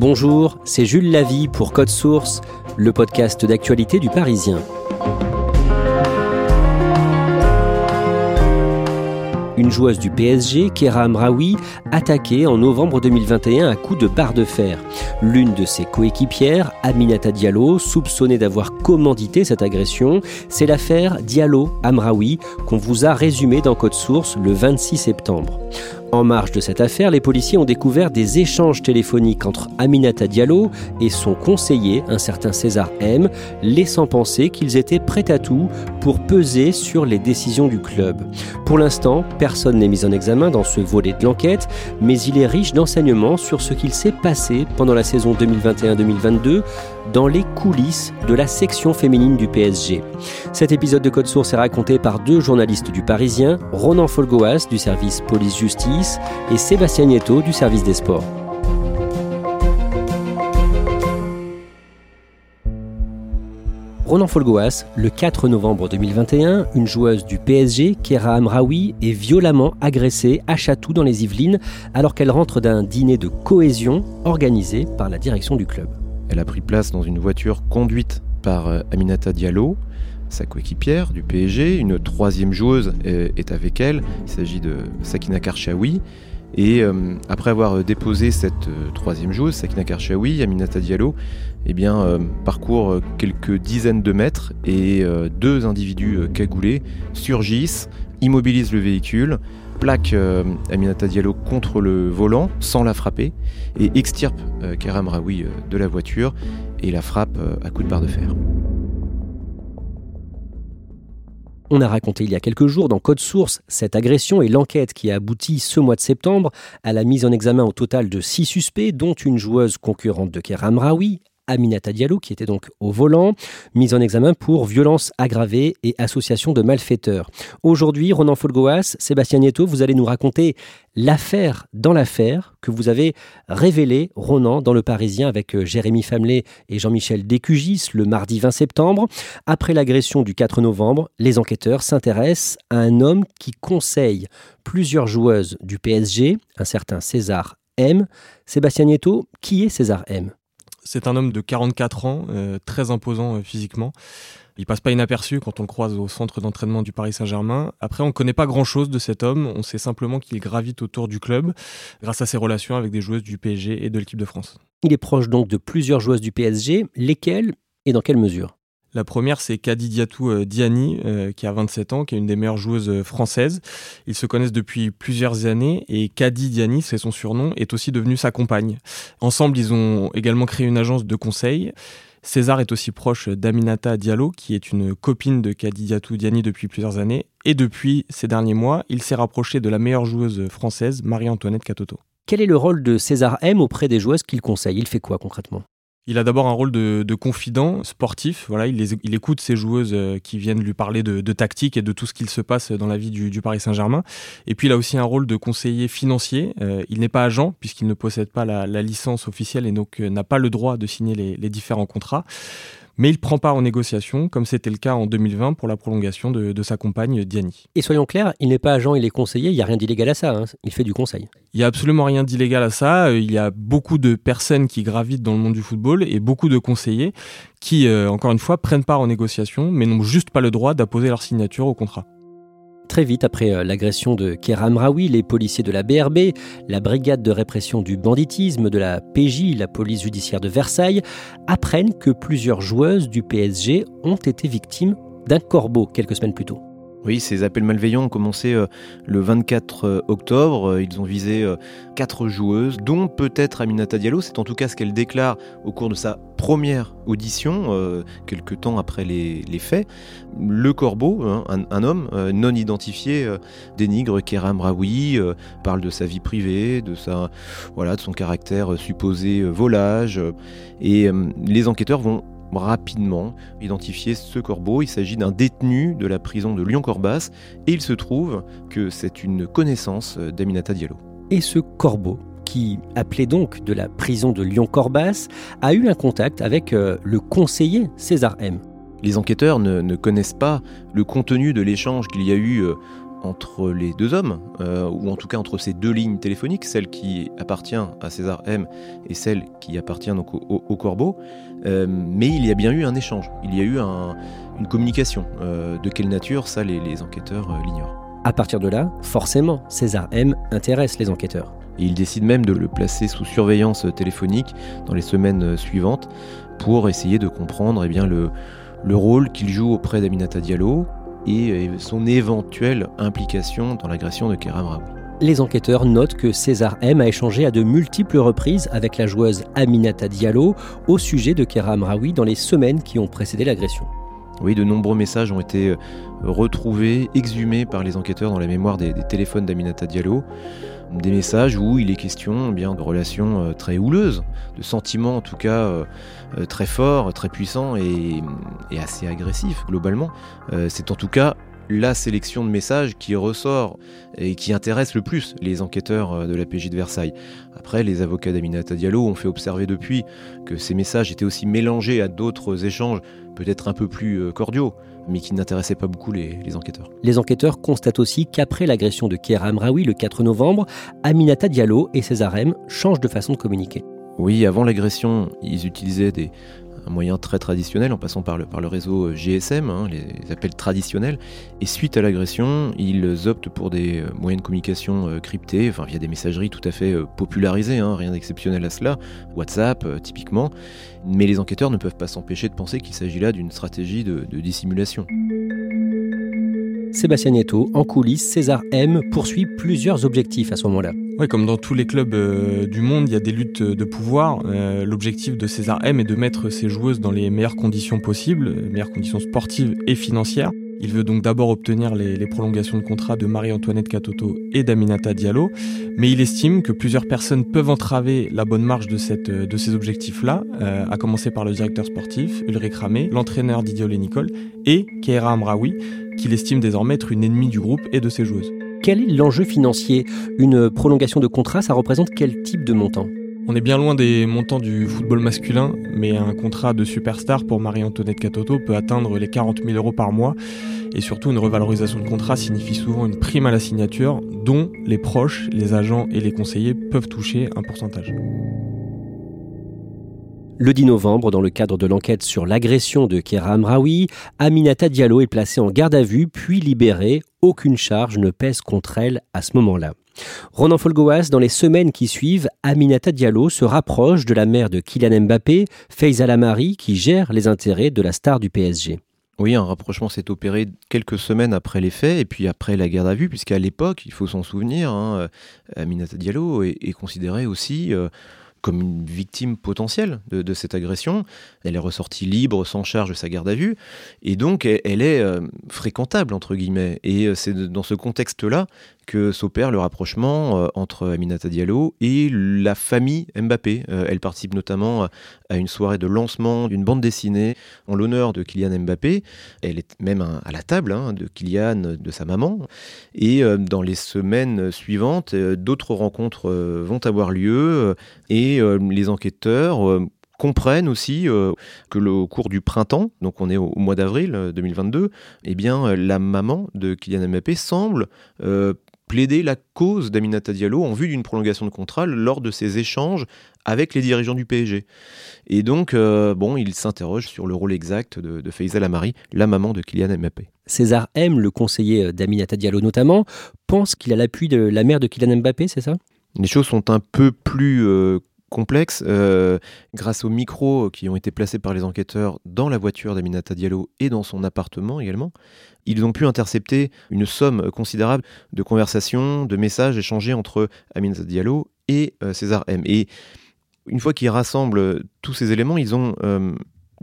Bonjour, c'est Jules Lavie pour Code Source, le podcast d'actualité du Parisien. Une joueuse du PSG, Kera Amraoui, attaquée en novembre 2021 à coups de barre de fer. L'une de ses coéquipières, Aminata Diallo, soupçonnée d'avoir commandité cette agression, c'est l'affaire Diallo-Amraoui qu'on vous a résumée dans Code Source le 26 septembre. En marge de cette affaire, les policiers ont découvert des échanges téléphoniques entre Aminata Diallo et son conseiller, un certain César M, laissant penser qu'ils étaient prêts à tout pour peser sur les décisions du club. Pour l'instant, personne n'est mis en examen dans ce volet de l'enquête, mais il est riche d'enseignements sur ce qu'il s'est passé pendant la saison 2021-2022 dans les coulisses de la section féminine du PSG. Cet épisode de Code Source est raconté par deux journalistes du Parisien, Ronan Folgoas du service police-justice et Sébastien Nieto du service des sports. Ronan Folgoas, le 4 novembre 2021, une joueuse du PSG, Kera Amraoui, est violemment agressée à Chatou dans les Yvelines alors qu'elle rentre d'un dîner de cohésion organisé par la direction du club. Elle a pris place dans une voiture conduite par euh, Aminata Diallo, sa coéquipière du PSG. Une troisième joueuse est avec elle. Il s'agit de Sakina Karchaoui. Et euh, après avoir déposé cette euh, troisième joueuse, Sakina Karchaoui, Aminata Diallo, eh bien, parcourt quelques dizaines de mètres et deux individus cagoulés surgissent, immobilisent le véhicule, plaquent Aminata Diallo contre le volant sans la frapper et extirpent Kerem Raoui de la voiture et la frappe à coups de barre de fer. On a raconté il y a quelques jours dans Code Source cette agression et l'enquête qui a abouti ce mois de septembre à la mise en examen au total de six suspects, dont une joueuse concurrente de Keram Raoui, Aminata Diallo, qui était donc au volant, mise en examen pour violence aggravée et association de malfaiteurs. Aujourd'hui, Ronan Folgoas, Sébastien Nieto, vous allez nous raconter l'affaire dans l'affaire que vous avez révélée, Ronan, dans Le Parisien avec euh, Jérémy Famelet et Jean-Michel Décugis le mardi 20 septembre. Après l'agression du 4 novembre, les enquêteurs s'intéressent à un homme qui conseille plusieurs joueuses du PSG, un certain César M. Sébastien Nieto, qui est César M? C'est un homme de 44 ans, euh, très imposant euh, physiquement. Il passe pas inaperçu quand on le croise au centre d'entraînement du Paris Saint-Germain. Après, on ne connaît pas grand-chose de cet homme. On sait simplement qu'il gravite autour du club grâce à ses relations avec des joueuses du PSG et de l'équipe de France. Il est proche donc de plusieurs joueuses du PSG. Lesquelles et dans quelle mesure? La première, c'est Kadi Diatou euh, Diani, euh, qui a 27 ans, qui est une des meilleures joueuses euh, françaises. Ils se connaissent depuis plusieurs années et Kadi Diani, c'est son surnom, est aussi devenue sa compagne. Ensemble, ils ont également créé une agence de conseil. César est aussi proche d'Aminata Diallo, qui est une copine de Kadi Diatou Diani depuis plusieurs années. Et depuis ces derniers mois, il s'est rapproché de la meilleure joueuse française, Marie-Antoinette Catoto. Quel est le rôle de César M auprès des joueuses qu'il conseille? Il fait quoi concrètement? Il a d'abord un rôle de, confident sportif. Voilà, il, écoute ses joueuses euh, qui viennent lui parler de, tactique et de tout ce qu'il se passe dans la vie du, Paris Saint-Germain. Et puis il a aussi un rôle de conseiller financier. Euh, il n'est pas agent puisqu'il ne possède pas la, licence officielle et donc euh, n'a pas le droit de signer les différents contrats mais il prend part aux négociations, comme c'était le cas en 2020 pour la prolongation de, sa compagne Diani. Et soyons clairs, il n'est pas agent, il est conseiller, il n'y a rien d'illégal à ça, hein. il fait du conseil. Il n'y a absolument rien d'illégal à ça, euh, il y a beaucoup de personnes qui gravitent dans le monde du football et beaucoup de conseillers qui, euh, encore une fois, prennent part aux négociations, mais n'ont juste pas le droit d'apposer leur signature au contrat. Très vite après euh, l'agression de Keram Raoui, les policiers de la BRB, la brigade de répression du banditisme de la PJ, la police judiciaire de Versailles, apprennent que plusieurs joueuses du PSG ont été victimes d'un corbeau quelques semaines plus tôt. Oui, ces appels malveillants ont commencé euh, le 24 euh, octobre. Euh, ils ont visé quatre joueuses, dont peut-être Aminata Diallo. C'est en tout cas ce qu'elle déclare au cours de sa première audition, quelques temps après les, faits. Le corbeau, hein, un, homme non identifié, dénigre Kéram Raoui, parle de sa vie privée, de, sa, voilà, de son caractère supposé volage. et les enquêteurs vont rapidement identifier ce corbeau. Il s'agit d'un détenu de la prison de Lyon-Corbas et il se trouve que c'est une connaissance d'Aminata Diallo. Et ce corbeau qui appelait donc de la prison de Lyon-Corbas, a eu un contact avec euh, le conseiller César M. Les enquêteurs ne, connaissent pas le contenu de l'échange qu'il y a eu euh, entre les deux hommes, euh, ou en tout cas entre ces deux lignes téléphoniques, celle qui appartient à César M et celle qui appartient donc au, Corbeau. Euh, mais il y a bien eu un échange, il y a eu une communication. Euh, de quelle nature, ça les, enquêteurs l'ignorent. À partir de là, forcément, César M intéresse les enquêteurs. Et il décide même de le placer sous surveillance téléphonique dans les semaines suivantes pour essayer de comprendre eh bien, le, le rôle qu'il joue auprès d'Aminata Diallo, et son éventuelle implication dans l'agression de Kéram Raoui. Les enquêteurs notent que César M a échangé à de multiples reprises avec la joueuse Aminata Diallo au sujet de Kéram Raoui dans les semaines qui ont précédé l'agression. Oui, de nombreux messages ont été euh, retrouvés, exhumés par les enquêteurs dans la mémoire des, téléphones d'Aminata Diallo. Des messages où il est question eh bien de relations euh, très houleuses, de sentiments en tout cas euh, très forts, très puissants et, assez agressifs globalement. C'est en tout cas la sélection de messages qui ressort et qui intéresse le plus les enquêteurs de la PJ de Versailles. Après, les avocats d'Aminata Diallo ont fait observer depuis que ces messages étaient aussi mélangés à d'autres échanges peut-être un peu plus euh, cordiaux, mais qui n'intéressaient pas beaucoup les, enquêteurs. Les enquêteurs constatent aussi qu'après l'agression de Kier Amraoui le 4 novembre, Aminata Diallo et César M changent de façon de communiquer. Oui, avant l'agression, ils utilisaient des, un moyen très traditionnel en passant par le, réseau euh, GSM, hein, les appels traditionnels. Et suite à l'agression, ils optent pour des euh, moyens de communication euh, cryptés, enfin via des messageries tout à fait popularisées, hein, rien d'exceptionnel à cela, WhatsApp typiquement. Mais les enquêteurs ne peuvent pas s'empêcher de penser qu'il s'agit là d'une stratégie de, de dissimulation. Sébastien Nieto, en coulisses, César M poursuit plusieurs objectifs à ce moment-là. Oui, comme dans tous les clubs euh, du monde, il y a des luttes de pouvoir. Euh, l'objectif de César M est de mettre ses joueuses dans les meilleures conditions possibles, les meilleures conditions sportives et financières. Il veut donc d'abord obtenir les, prolongations de contrat de Marie-Antoinette Catoto et d'Aminata Diallo, mais il estime que plusieurs personnes peuvent entraver la bonne marche de, ces objectifs-là, euh, à commencer par le directeur sportif, Ulrich Ramé, l'entraîneur Didier Nicole et Keira Amraoui, qu'il estime désormais être une ennemie du groupe et de ses joueuses. Quel est l'enjeu financier? Une prolongation de contrat, ça représente quel type de montant? On est bien loin des montants du football masculin, mais un contrat de superstar pour Marie-Antoinette Catoto peut atteindre les 40 000 euros par mois. Et surtout, une revalorisation de contrat signifie souvent une prime à la signature, dont les proches, les agents et les conseillers peuvent toucher un pourcentage. Le 10 novembre, dans le cadre de l'enquête sur l'agression de Kera Amraoui, Aminata Diallo est placée en garde à vue puis libérée. Aucune charge ne pèse contre elle à ce moment-là. Ronan Folgoas, dans les semaines qui suivent, Aminata Diallo se rapproche de la mère de Kylian Mbappé, Faiza Lamari, qui gère les intérêts de la star du PSG. Oui, un rapprochement s'est opéré quelques semaines après les faits et puis après la garde à vue, puisqu'à l'époque, il faut s'en souvenir, hein, Aminata Diallo est, est considérée aussi euh, comme une victime potentielle de, cette agression. Elle est ressortie libre, sans charge de sa garde à vue, et donc elle, est euh, fréquentable, entre guillemets. Et euh, c'est dans ce contexte-là s'opère le rapprochement euh, entre Aminata Diallo et la famille Mbappé. elle participe notamment à une soirée de lancement d'une bande dessinée en l'honneur de Kylian Mbappé. Elle est même à la table hein, de Kylian, de sa maman. Et dans les semaines suivantes, d'autres rencontres vont avoir lieu et euh, les enquêteurs euh, comprennent aussi euh, que le, au cours du printemps, donc on est au, mois d'avril 2022, eh bien la maman de Kylian Mbappé semble plaider la cause d'Aminata Diallo en vue d'une prolongation de contrat lors de ses échanges avec les dirigeants du PSG. Et donc, bon, il s'interroge sur le rôle exact de, de Faiza Lamari, la maman de Kylian Mbappé. César M, le conseiller d'Aminata Diallo notamment, pense qu'il a l'appui de la mère de Kylian Mbappé, c'est ça? Les choses sont un peu plus complexe. Euh, grâce aux micros qui ont été placés par les enquêteurs dans la voiture d'Aminata Diallo et dans son appartement également, ils ont pu intercepter une somme considérable de conversations, de messages échangés entre Aminata Diallo et euh, César M. Et une fois qu'ils rassemblent tous ces éléments, ils ont euh,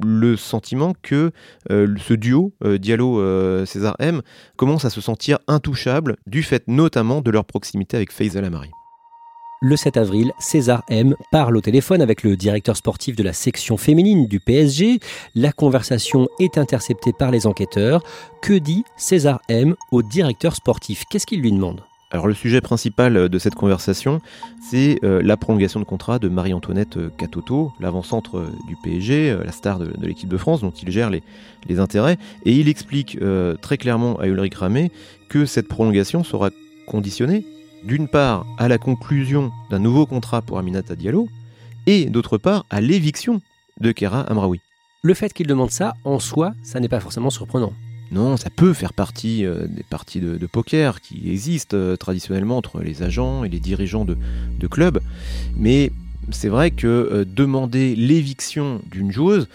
le sentiment que ce duo Diallo-César M commence à se sentir intouchable du fait notamment de leur proximité avec Faisal Amari. Le 7 avril, César M parle au téléphone avec le directeur sportif de la section féminine du PSG. La conversation est interceptée par les enquêteurs. Que dit César M au directeur sportif? Qu'est-ce qu'il lui demande? Alors le sujet principal de cette conversation, c'est euh, la prolongation de contrat de Marie-Antoinette euh, Catoto, l'avant-centre euh, du PSG, la star de, l'équipe de France dont il gère les, les intérêts. Et il explique très clairement à Ulrich Ramé que cette prolongation sera conditionnée d'une part à la conclusion d'un nouveau contrat pour Aminata Diallo, et d'autre part à l'éviction de Kera Amraoui. Le fait qu'il demande ça, en soi, ça n'est pas forcément surprenant. Non, ça peut faire partie euh, des parties de, poker qui existent euh, traditionnellement entre les agents et les dirigeants de, clubs, mais c'est vrai que euh, demander l'éviction d'une joueuse,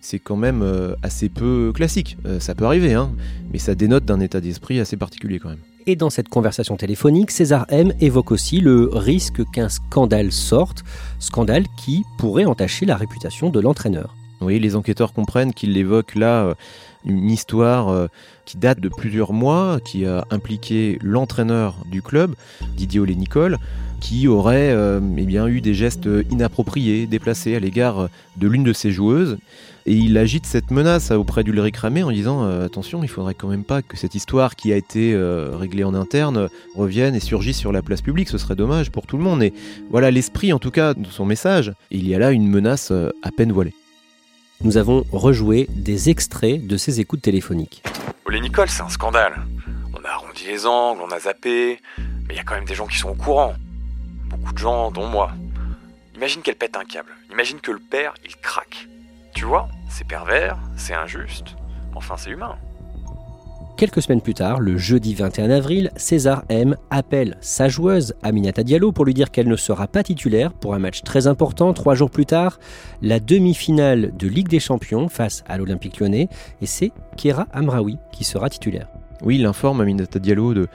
c'est quand même assez peu classique. ça peut arriver, hein, mais ça dénote d'un état d'esprit assez particulier quand même. Et dans cette conversation téléphonique, César M évoque aussi le risque qu'un scandale sorte, scandale qui pourrait entacher la réputation de l'entraîneur. Oui, les enquêteurs comprennent qu'il évoque là euh, une histoire euh, qui date de plusieurs mois, qui a impliqué l'entraîneur du club, Didier Olé-Nicole, qui aurait euh, eh bien, eu des gestes inappropriés, déplacés à l'égard de l'une de ses joueuses. Et il agite cette menace auprès d'Ulrich Ramé en disant euh, attention, il faudrait quand même pas que cette histoire qui a été euh, réglée en interne revienne et surgisse sur la place publique. Ce serait dommage pour tout le monde. Et voilà l'esprit en tout cas de son message. il y a là une menace euh, à peine voilée. Nous avons rejoué des extraits de ces écoutes téléphoniques. les Nicole, c'est un scandale. On a arrondi les angles, on a zappé, mais il y a quand même des gens qui sont au courant. Beaucoup de gens, dont moi. Imagine qu'elle pète un câble. Imagine que le père, il craque. Tu vois, c'est pervers, c'est injuste, enfin c'est humain. Quelques semaines plus tard, le jeudi 21 avril, César M appelle sa joueuse Aminata Diallo pour lui dire qu'elle ne sera pas titulaire pour un match très important trois jours plus tard, la demi-finale de Ligue des Champions face à l'Olympique lyonnais, et c'est Kera Amraoui qui sera titulaire. Oui, il informe Aminata Diallo de,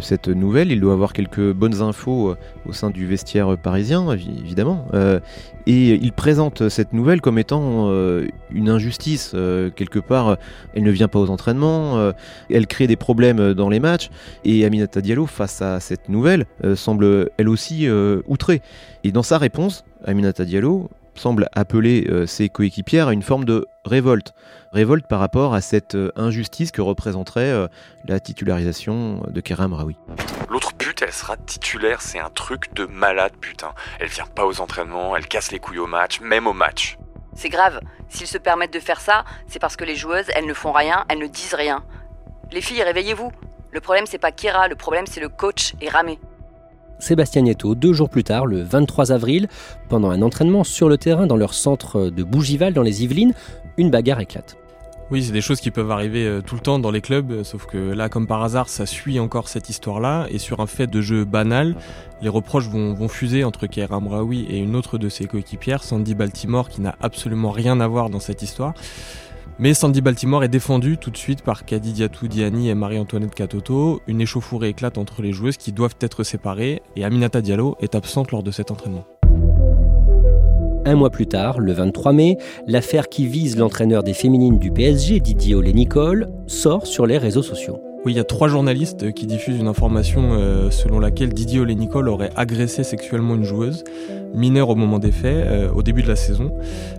cette nouvelle. Il doit avoir quelques bonnes infos euh, au sein du vestiaire parisien, évidemment. Euh, et il présente cette nouvelle comme étant euh, une injustice. quelque part, elle ne vient pas aux entraînements, elle crée des problèmes dans les matchs. Et Aminata Diallo, face à cette nouvelle, semble elle aussi outrée. Et dans sa réponse, Aminata Diallo semble appeler euh, ses coéquipières à une forme de révolte. Révolte par rapport à cette euh, injustice que représenterait euh, la titularisation de Kerem Raoui. L'autre pute, elle sera titulaire, c'est un truc de malade, putain. Elle vient pas aux entraînements, elle casse les couilles au match, même au match. C'est grave, s'ils se permettent de faire ça, c'est parce que les joueuses, elles ne font rien, elles ne disent rien. Les filles, réveillez-vous. Le problème, c'est pas Kira, le problème, c'est le coach et Ramé. Sébastien Nieto, deux jours plus tard, le 23 avril, pendant un entraînement sur le terrain dans leur centre de Bougival dans les Yvelines, une bagarre éclate. Oui, c'est des choses qui peuvent arriver euh, tout le temps dans les clubs, euh, sauf que là, comme par hasard, ça suit encore cette histoire-là, et sur un fait de jeu banal, les reproches vont, fuser entre Kair Amraoui et une autre de ses coéquipières, Sandy Baltimore, qui n'a absolument rien à voir dans cette histoire. Mais Sandy Baltimore est défendue tout de suite par Kadi Diatou Diani et Marie-Antoinette Katoto. Une échauffourée éclate entre les joueuses qui doivent être séparées et Aminata Diallo est absente lors de cet entraînement. Un mois plus tard, le 23 mai, l'affaire qui vise l'entraîneur des féminines du PSG, Didier Olé-Nicole, sort sur les réseaux sociaux. Oui, il y a trois journalistes qui diffusent une information euh, selon laquelle Didier Olé-Nicole aurait agressé sexuellement une joueuse, mineure au moment des faits, euh, au début de la saison.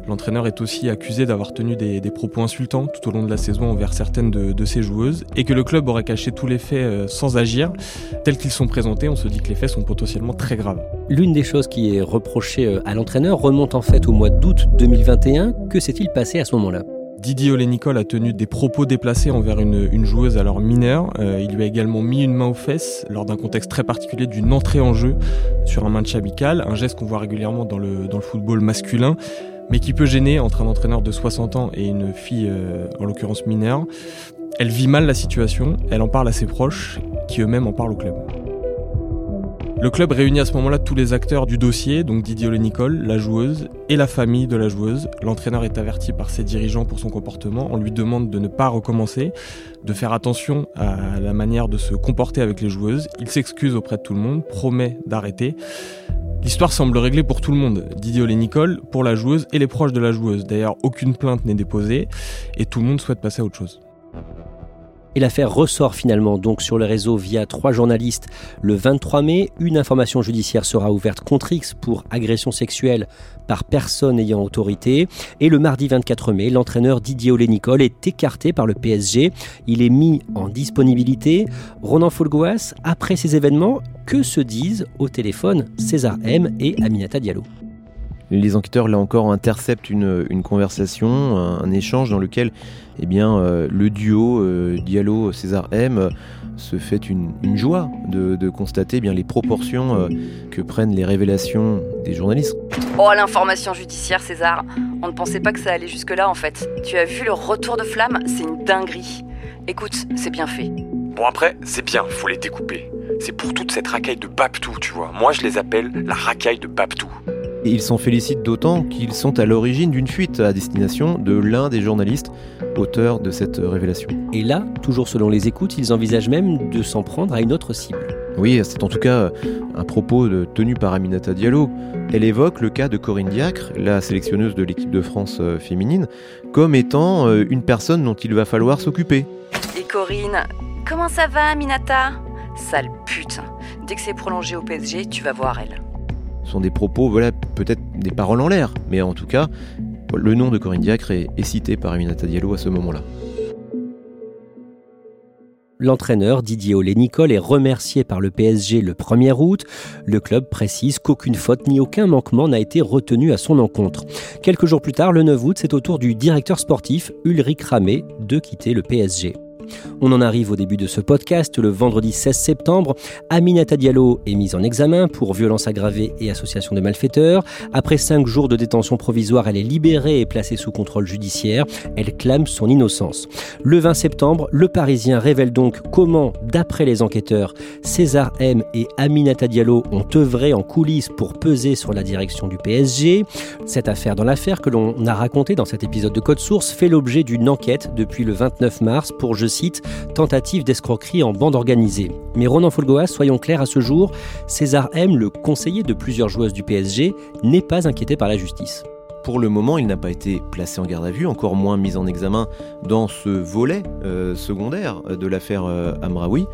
L'entraîneur est aussi accusé d'avoir tenu des, propos insultants tout au long de la saison envers certaines de, ses joueuses, et que le club aurait caché tous les faits euh, sans agir. Tels qu'ils sont présentés, on se dit que les faits sont potentiellement très graves. L'une des choses qui est reprochée à l'entraîneur remonte en fait au mois d'août 2021. Que s'est-il passé à ce moment-là? Didier Olé-Nicole a tenu des propos déplacés envers une, joueuse alors mineure. Euh, il lui a également mis une main aux fesses lors d'un contexte très particulier d'une entrée en jeu sur un match amical, un geste qu'on voit régulièrement dans le, football masculin, mais qui peut gêner entre un entraîneur de 60 ans et une fille, euh, en l'occurrence mineure. Elle vit mal la situation, elle en parle à ses proches, qui eux-mêmes en parlent au club. Le club réunit à ce moment-là tous les acteurs du dossier, donc Didier Nicole, la joueuse et la famille de la joueuse. L'entraîneur est averti par ses dirigeants pour son comportement. On lui demande de ne pas recommencer, de faire attention à la manière de se comporter avec les joueuses. Il s'excuse auprès de tout le monde, promet d'arrêter. L'histoire semble réglée pour tout le monde. Didier Nicole, pour la joueuse et les proches de la joueuse. D'ailleurs, aucune plainte n'est déposée et tout le monde souhaite passer à autre chose. Et l'affaire ressort finalement donc sur le réseau via trois journalistes. Le 23 mai, une information judiciaire sera ouverte contre X pour agression sexuelle par personne ayant autorité. Et le mardi 24 mai, l'entraîneur Didier Olé-Nicole est écarté par le PSG. Il est mis en disponibilité. Ronan Folgoas, après ces événements, que se disent au téléphone César M et Aminata Diallo? Les enquêteurs, là encore, interceptent une, conversation, un, échange dans lequel eh bien, euh, le duo euh, Diallo-César M euh, se fait une, joie de, constater eh bien, les proportions que prennent les révélations des journalistes. Oh, l'information judiciaire, César On ne pensait pas que ça allait jusque-là, en fait. Tu as vu le retour de flamme? C'est une dinguerie. Écoute, c'est bien fait. Bon, après, c'est bien, faut les découper. C'est pour toute cette racaille de Baptou, tu vois. Moi, je les appelle la racaille de Baptou. Et ils s'en félicitent d'autant qu'ils sont à l'origine d'une fuite à destination de l'un des journalistes auteurs de cette révélation. Et là, toujours selon les écoutes, ils envisagent même de s'en prendre à une autre cible. Oui, c'est en tout cas un propos tenu par Aminata Diallo. Elle évoque le cas de Corinne Diacre, la sélectionneuse de l'équipe de France euh, féminine, comme étant euh, une personne dont il va falloir s'occuper. Et Corinne, comment ça va Aminata? Sale pute. Dès que c'est prolongé au PSG, tu vas voir elle sont des propos, voilà, peut-être des paroles en l'air, mais en tout cas, le nom de Corinne Diacre est, cité par Aminata Diallo à ce moment-là. L'entraîneur Didier Olé-Nicole est remercié par le PSG le 1er août. Le club précise qu'aucune faute ni aucun manquement n'a été retenu à son encontre. Quelques jours plus tard, le 9 août, c'est au tour du directeur sportif Ulrich Ramé de quitter le PSG. On en arrive au début de ce podcast, le vendredi 16 septembre. Aminata Diallo est mise en examen pour violence aggravée et association de malfaiteurs. Après cinq jours de détention provisoire, elle est libérée et placée sous contrôle judiciaire. Elle clame son innocence. Le 20 septembre, le Parisien révèle donc comment, d'après les enquêteurs, César M et Aminata Diallo ont œuvré en coulisses pour peser sur la direction du PSG. Cette affaire dans l'affaire que l'on a racontée dans cet épisode de Code Source fait l'objet d'une enquête depuis le 29 mars pour, je cite, tentative d'escroquerie en bande organisée. Mais Ronan Folgoas, soyons clairs à ce jour, César M, le conseiller de plusieurs joueuses du PSG, n'est pas inquiété par la justice. Pour le moment, il n'a pas été placé en garde à vue, encore moins mis en examen dans ce volet euh, secondaire de l'affaire euh, Amraoui.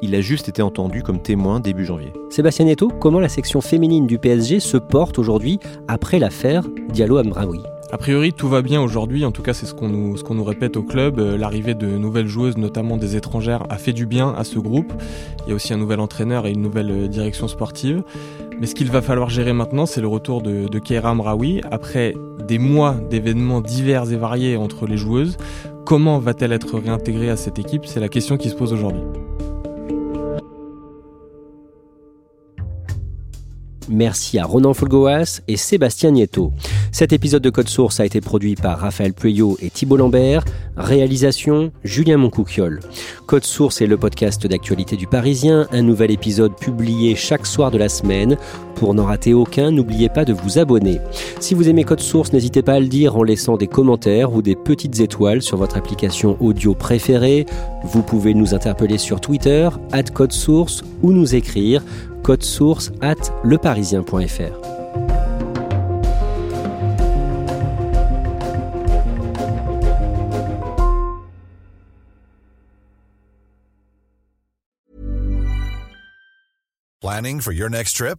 Il a juste été entendu comme témoin début janvier. Sébastien Neto, comment la section féminine du PSG se porte aujourd'hui après l'affaire Diallo-Amraoui? A priori, tout va bien aujourd'hui, en tout cas c'est ce qu'on nous, nous, répète au club. Euh, l'arrivée de nouvelles joueuses, notamment des étrangères, a fait du bien à ce groupe. Il y a aussi un nouvel entraîneur et une nouvelle euh, direction sportive. Mais ce qu'il va falloir gérer maintenant, c'est le retour de, de Keira Mraoui. Après des mois d'événements divers et variés entre les joueuses, comment va-t-elle être réintégrée à cette équipe? C'est la question qui se pose aujourd'hui. Merci à Ronan Folgoas et Sébastien Nieto. Cet épisode de Code Source a été produit par Raphaël Pueyo et Thibault Lambert. Réalisation Julien Moncouquiole. Code Source est le podcast d'actualité du Parisien, un nouvel épisode publié chaque soir de la semaine. Pour n'en rater aucun, n'oubliez pas de vous abonner. Si vous aimez Code Source, n'hésitez pas à le dire en laissant des commentaires ou des petites étoiles sur votre application audio préférée. Vous pouvez nous interpeller sur Twitter, at Code Source, ou nous écrire code source at leparisien.fr. Planning for your next trip?